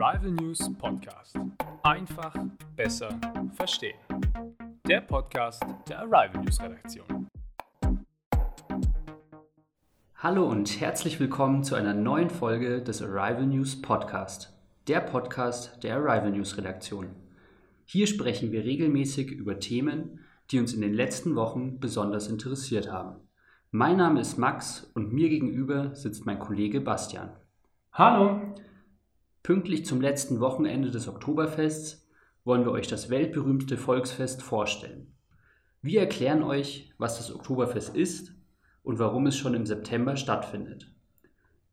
Arrival News Podcast. Einfach besser verstehen. Der Podcast der Arrival News Redaktion. Hallo und herzlich willkommen zu einer neuen Folge des Arrival News Podcast, der Podcast der Arrival News Redaktion. Hier sprechen wir regelmäßig über Themen, die uns in den letzten Wochen besonders interessiert haben. Mein Name ist Max und mir gegenüber sitzt mein Kollege Bastian. Hallo! Pünktlich zum letzten Wochenende des Oktoberfests wollen wir euch das weltberühmte Volksfest vorstellen. Wir erklären euch, was das Oktoberfest ist und warum es schon im September stattfindet.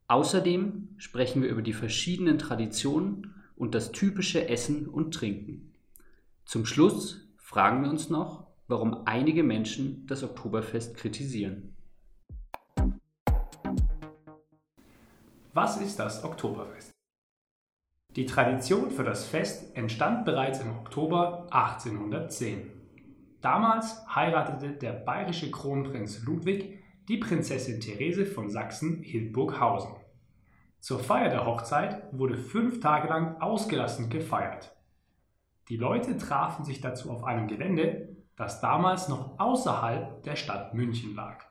Außerdem sprechen wir über die verschiedenen Traditionen und das typische Essen und Trinken. Zum Schluss fragen wir uns noch, warum einige Menschen das Oktoberfest kritisieren. Was ist das Oktoberfest? Die Tradition für das Fest entstand bereits im Oktober 1810. Damals heiratete der bayerische Kronprinz Ludwig die Prinzessin Therese von Sachsen-Hildburghausen. Zur Feier der Hochzeit wurde fünf Tage lang ausgelassen gefeiert. Die Leute trafen sich dazu auf einem Gelände, das damals noch außerhalb der Stadt München lag.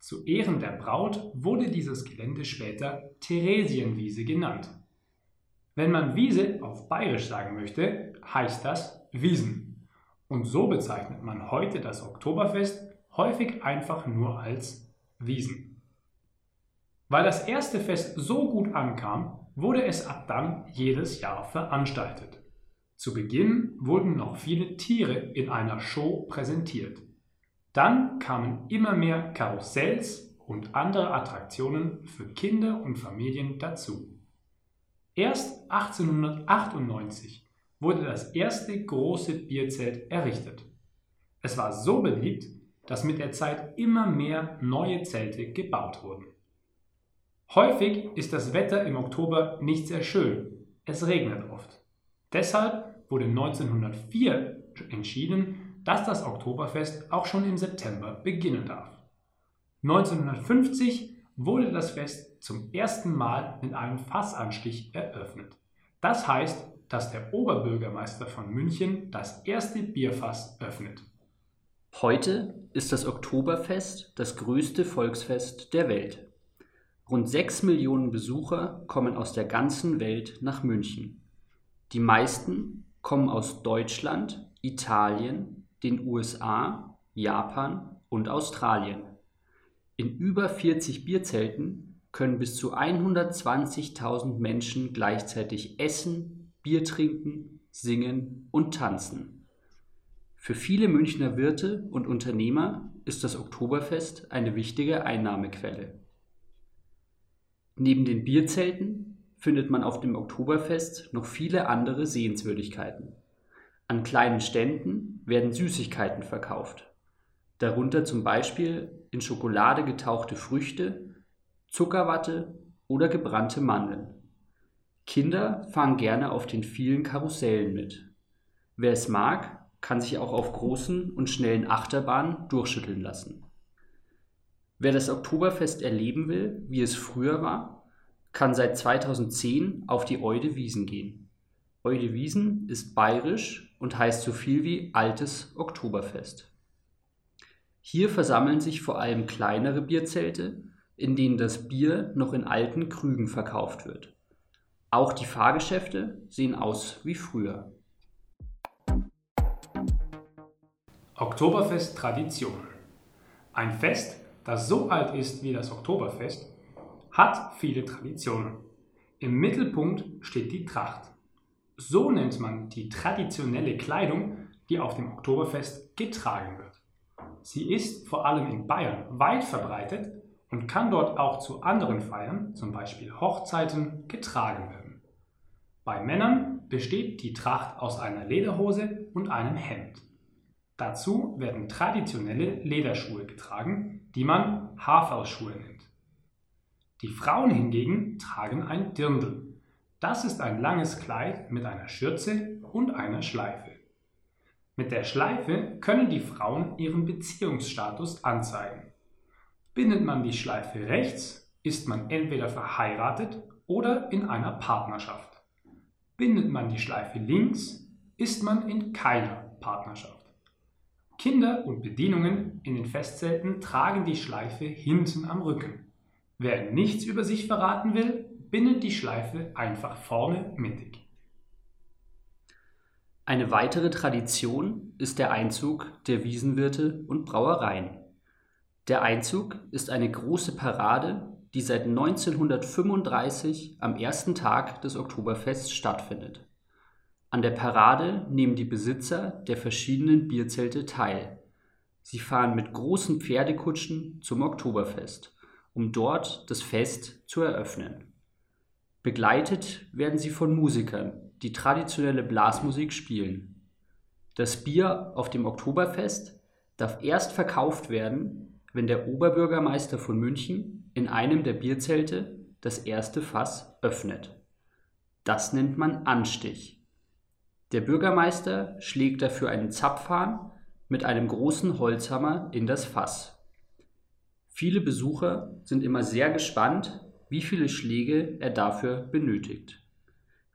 Zu Ehren der Braut wurde dieses Gelände später Theresienwiese genannt. Wenn man Wiese auf Bayerisch sagen möchte, heißt das Wiesen. Und so bezeichnet man heute das Oktoberfest häufig einfach nur als Wiesen. Weil das erste Fest so gut ankam, wurde es ab dann jedes Jahr veranstaltet. Zu Beginn wurden noch viele Tiere in einer Show präsentiert. Dann kamen immer mehr Karussells und andere Attraktionen für Kinder und Familien dazu. Erst 1898 wurde das erste große Bierzelt errichtet. Es war so beliebt, dass mit der Zeit immer mehr neue Zelte gebaut wurden. Häufig ist das Wetter im Oktober nicht sehr schön, es regnet oft. Deshalb wurde 1904 entschieden, dass das Oktoberfest auch schon im September beginnen darf. 1950 wurde das Fest zum ersten Mal mit einem Fassanstich eröffnet. Das heißt, dass der Oberbürgermeister von München das erste Bierfass öffnet. Heute ist das Oktoberfest das größte Volksfest der Welt. Rund 6 Millionen Besucher kommen aus der ganzen Welt nach München. Die meisten kommen aus Deutschland, Italien, den USA, Japan und Australien. In über 40 Bierzelten können bis zu 120.000 Menschen gleichzeitig essen, Bier trinken, singen und tanzen. Für viele Münchner Wirte und Unternehmer ist das Oktoberfest eine wichtige Einnahmequelle. Neben den Bierzelten findet man auf dem Oktoberfest noch viele andere Sehenswürdigkeiten. An kleinen Ständen werden Süßigkeiten verkauft darunter zum Beispiel in Schokolade getauchte Früchte, Zuckerwatte oder gebrannte Mandeln. Kinder fahren gerne auf den vielen Karussellen mit. Wer es mag, kann sich auch auf großen und schnellen Achterbahnen durchschütteln lassen. Wer das Oktoberfest erleben will, wie es früher war, kann seit 2010 auf die Eude Wiesen gehen. Eude Wiesen ist bayerisch und heißt so viel wie altes Oktoberfest. Hier versammeln sich vor allem kleinere Bierzelte, in denen das Bier noch in alten Krügen verkauft wird. Auch die Fahrgeschäfte sehen aus wie früher. Oktoberfest Tradition. Ein Fest, das so alt ist wie das Oktoberfest, hat viele Traditionen. Im Mittelpunkt steht die Tracht. So nennt man die traditionelle Kleidung, die auf dem Oktoberfest getragen wird. Sie ist vor allem in Bayern weit verbreitet und kann dort auch zu anderen Feiern, zum Beispiel Hochzeiten, getragen werden. Bei Männern besteht die Tracht aus einer Lederhose und einem Hemd. Dazu werden traditionelle Lederschuhe getragen, die man Haferschuhe nennt. Die Frauen hingegen tragen ein Dirndl. Das ist ein langes Kleid mit einer Schürze und einer Schleife. Mit der Schleife können die Frauen ihren Beziehungsstatus anzeigen. Bindet man die Schleife rechts, ist man entweder verheiratet oder in einer Partnerschaft. Bindet man die Schleife links, ist man in keiner Partnerschaft. Kinder und Bedienungen in den Festzelten tragen die Schleife hinten am Rücken. Wer nichts über sich verraten will, bindet die Schleife einfach vorne mittig. Eine weitere Tradition ist der Einzug der Wiesenwirte und Brauereien. Der Einzug ist eine große Parade, die seit 1935 am ersten Tag des Oktoberfests stattfindet. An der Parade nehmen die Besitzer der verschiedenen Bierzelte teil. Sie fahren mit großen Pferdekutschen zum Oktoberfest, um dort das Fest zu eröffnen. Begleitet werden sie von Musikern, die traditionelle Blasmusik spielen. Das Bier auf dem Oktoberfest darf erst verkauft werden, wenn der Oberbürgermeister von München in einem der Bierzelte das erste Fass öffnet. Das nennt man Anstich. Der Bürgermeister schlägt dafür einen Zapfhahn mit einem großen Holzhammer in das Fass. Viele Besucher sind immer sehr gespannt, wie viele Schläge er dafür benötigt.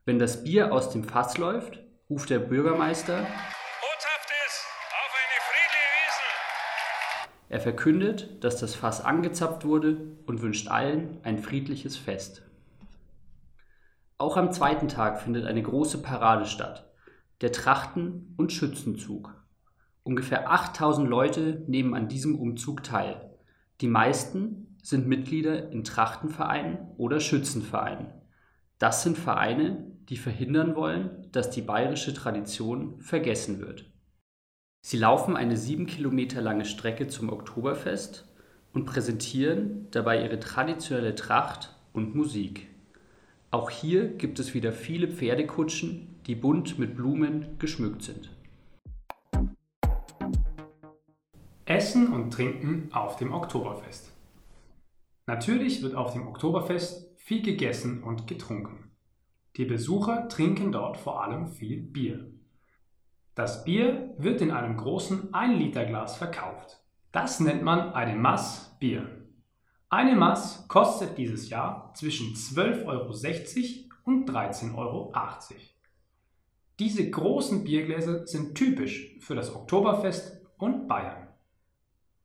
Wenn das Bier aus dem Fass läuft, ruft der Bürgermeister Er verkündet, dass das Fass angezapft wurde und wünscht allen ein friedliches Fest. Auch am zweiten Tag findet eine große Parade statt, der Trachten- und Schützenzug. Ungefähr 8000 Leute nehmen an diesem Umzug teil. Die meisten sind Mitglieder in Trachtenvereinen oder Schützenvereinen. Das sind Vereine, die verhindern wollen, dass die bayerische Tradition vergessen wird. Sie laufen eine sieben Kilometer lange Strecke zum Oktoberfest und präsentieren dabei ihre traditionelle Tracht und Musik. Auch hier gibt es wieder viele Pferdekutschen, die bunt mit Blumen geschmückt sind. Essen und Trinken auf dem Oktoberfest. Natürlich wird auf dem Oktoberfest viel gegessen und getrunken. Die Besucher trinken dort vor allem viel Bier. Das Bier wird in einem großen 1-Liter-Glas verkauft. Das nennt man eine Mass Bier. Eine Mass kostet dieses Jahr zwischen 12,60 Euro und 13,80 Euro. Diese großen Biergläser sind typisch für das Oktoberfest und Bayern.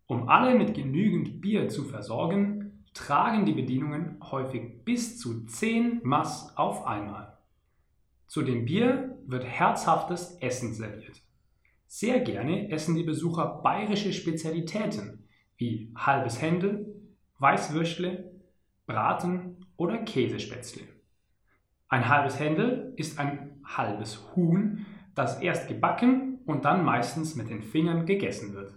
Um alle mit genügend Bier zu versorgen, tragen die Bedienungen häufig bis zu 10 Mass auf einmal. Zu dem Bier wird herzhaftes Essen serviert. Sehr gerne essen die Besucher bayerische Spezialitäten wie halbes Händel, Weißwürstle, Braten oder Käsespätzle. Ein halbes Händel ist ein halbes Huhn, das erst gebacken und dann meistens mit den Fingern gegessen wird.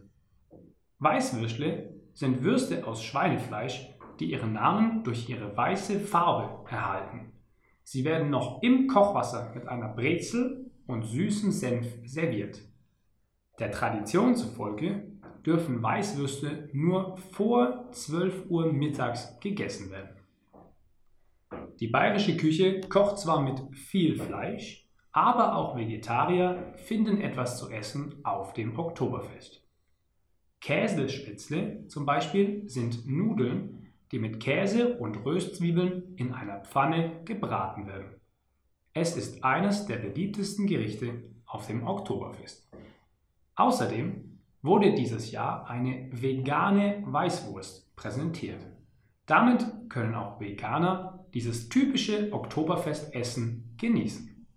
Weißwürstle sind Würste aus Schweinefleisch, die ihren Namen durch ihre weiße Farbe erhalten. Sie werden noch im Kochwasser mit einer Brezel und süßem Senf serviert. Der Tradition zufolge dürfen Weißwürste nur vor 12 Uhr mittags gegessen werden. Die bayerische Küche kocht zwar mit viel Fleisch, aber auch Vegetarier finden etwas zu essen auf dem Oktoberfest. Käsespätzle zum Beispiel sind Nudeln die mit Käse und Röstzwiebeln in einer Pfanne gebraten werden. Es ist eines der beliebtesten Gerichte auf dem Oktoberfest. Außerdem wurde dieses Jahr eine vegane Weißwurst präsentiert. Damit können auch Veganer dieses typische Oktoberfestessen genießen.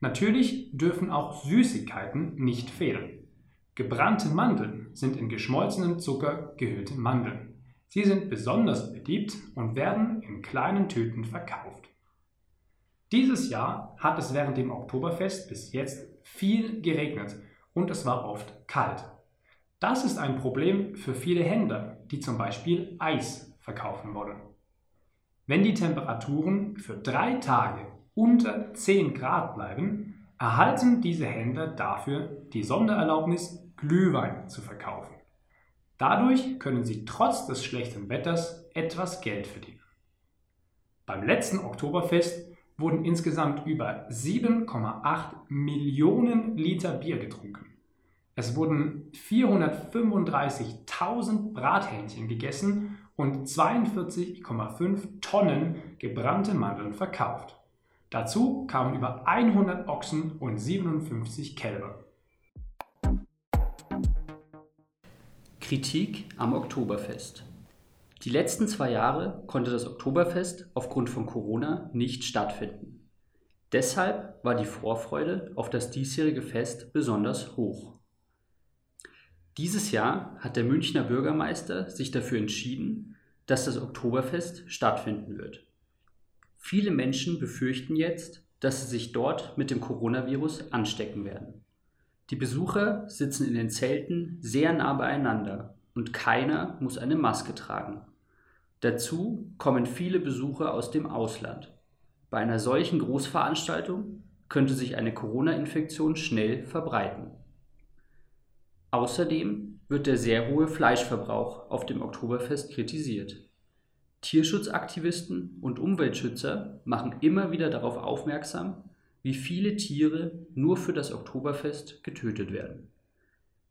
Natürlich dürfen auch Süßigkeiten nicht fehlen. Gebrannte Mandeln sind in geschmolzenen Zucker gehüllte Mandeln. Sie sind besonders beliebt und werden in kleinen Tüten verkauft. Dieses Jahr hat es während dem Oktoberfest bis jetzt viel geregnet und es war oft kalt. Das ist ein Problem für viele Händler, die zum Beispiel Eis verkaufen wollen. Wenn die Temperaturen für drei Tage unter 10 Grad bleiben, erhalten diese Händler dafür die Sondererlaubnis, Glühwein zu verkaufen. Dadurch können sie trotz des schlechten Wetters etwas Geld verdienen. Beim letzten Oktoberfest wurden insgesamt über 7,8 Millionen Liter Bier getrunken. Es wurden 435.000 Brathähnchen gegessen und 42,5 Tonnen gebrannte Mandeln verkauft. Dazu kamen über 100 Ochsen und 57 Kälber. Kritik am Oktoberfest. Die letzten zwei Jahre konnte das Oktoberfest aufgrund von Corona nicht stattfinden. Deshalb war die Vorfreude auf das diesjährige Fest besonders hoch. Dieses Jahr hat der Münchner Bürgermeister sich dafür entschieden, dass das Oktoberfest stattfinden wird. Viele Menschen befürchten jetzt, dass sie sich dort mit dem Coronavirus anstecken werden. Die Besucher sitzen in den Zelten sehr nah beieinander und keiner muss eine Maske tragen. Dazu kommen viele Besucher aus dem Ausland. Bei einer solchen Großveranstaltung könnte sich eine Corona-Infektion schnell verbreiten. Außerdem wird der sehr hohe Fleischverbrauch auf dem Oktoberfest kritisiert. Tierschutzaktivisten und Umweltschützer machen immer wieder darauf aufmerksam, wie viele Tiere nur für das Oktoberfest getötet werden.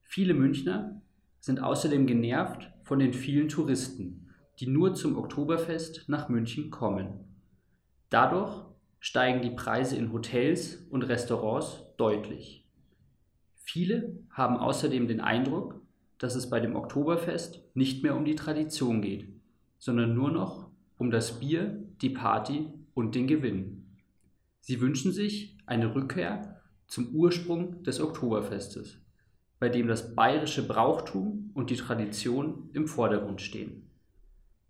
Viele Münchner sind außerdem genervt von den vielen Touristen, die nur zum Oktoberfest nach München kommen. Dadurch steigen die Preise in Hotels und Restaurants deutlich. Viele haben außerdem den Eindruck, dass es bei dem Oktoberfest nicht mehr um die Tradition geht, sondern nur noch um das Bier, die Party und den Gewinn. Sie wünschen sich eine Rückkehr zum Ursprung des Oktoberfestes, bei dem das bayerische Brauchtum und die Tradition im Vordergrund stehen.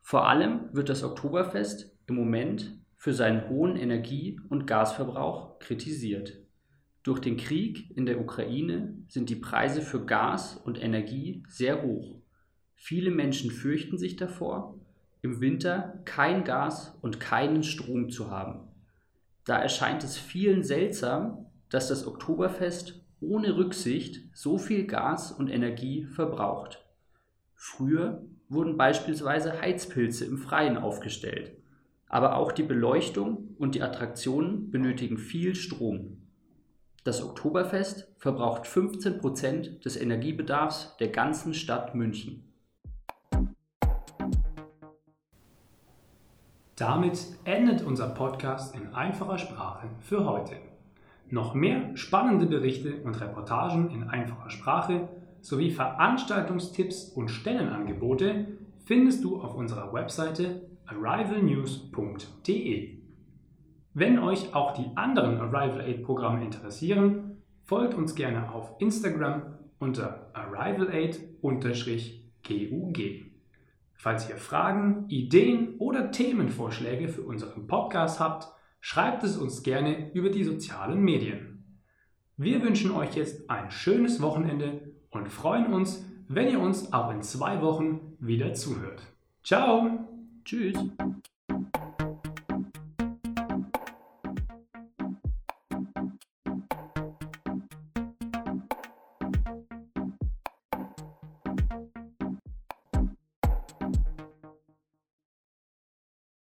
Vor allem wird das Oktoberfest im Moment für seinen hohen Energie- und Gasverbrauch kritisiert. Durch den Krieg in der Ukraine sind die Preise für Gas und Energie sehr hoch. Viele Menschen fürchten sich davor, im Winter kein Gas und keinen Strom zu haben. Da erscheint es vielen seltsam, dass das Oktoberfest ohne Rücksicht so viel Gas und Energie verbraucht. Früher wurden beispielsweise Heizpilze im Freien aufgestellt. Aber auch die Beleuchtung und die Attraktionen benötigen viel Strom. Das Oktoberfest verbraucht 15 Prozent des Energiebedarfs der ganzen Stadt München. Damit endet unser Podcast in einfacher Sprache für heute. Noch mehr spannende Berichte und Reportagen in einfacher Sprache sowie Veranstaltungstipps und Stellenangebote findest du auf unserer Webseite arrivalnews.de. Wenn euch auch die anderen Arrival Aid Programme interessieren, folgt uns gerne auf Instagram unter arrivalaid-gug. Falls ihr Fragen, Ideen oder Themenvorschläge für unseren Podcast habt, schreibt es uns gerne über die sozialen Medien. Wir wünschen euch jetzt ein schönes Wochenende und freuen uns, wenn ihr uns auch in zwei Wochen wieder zuhört. Ciao! Tschüss!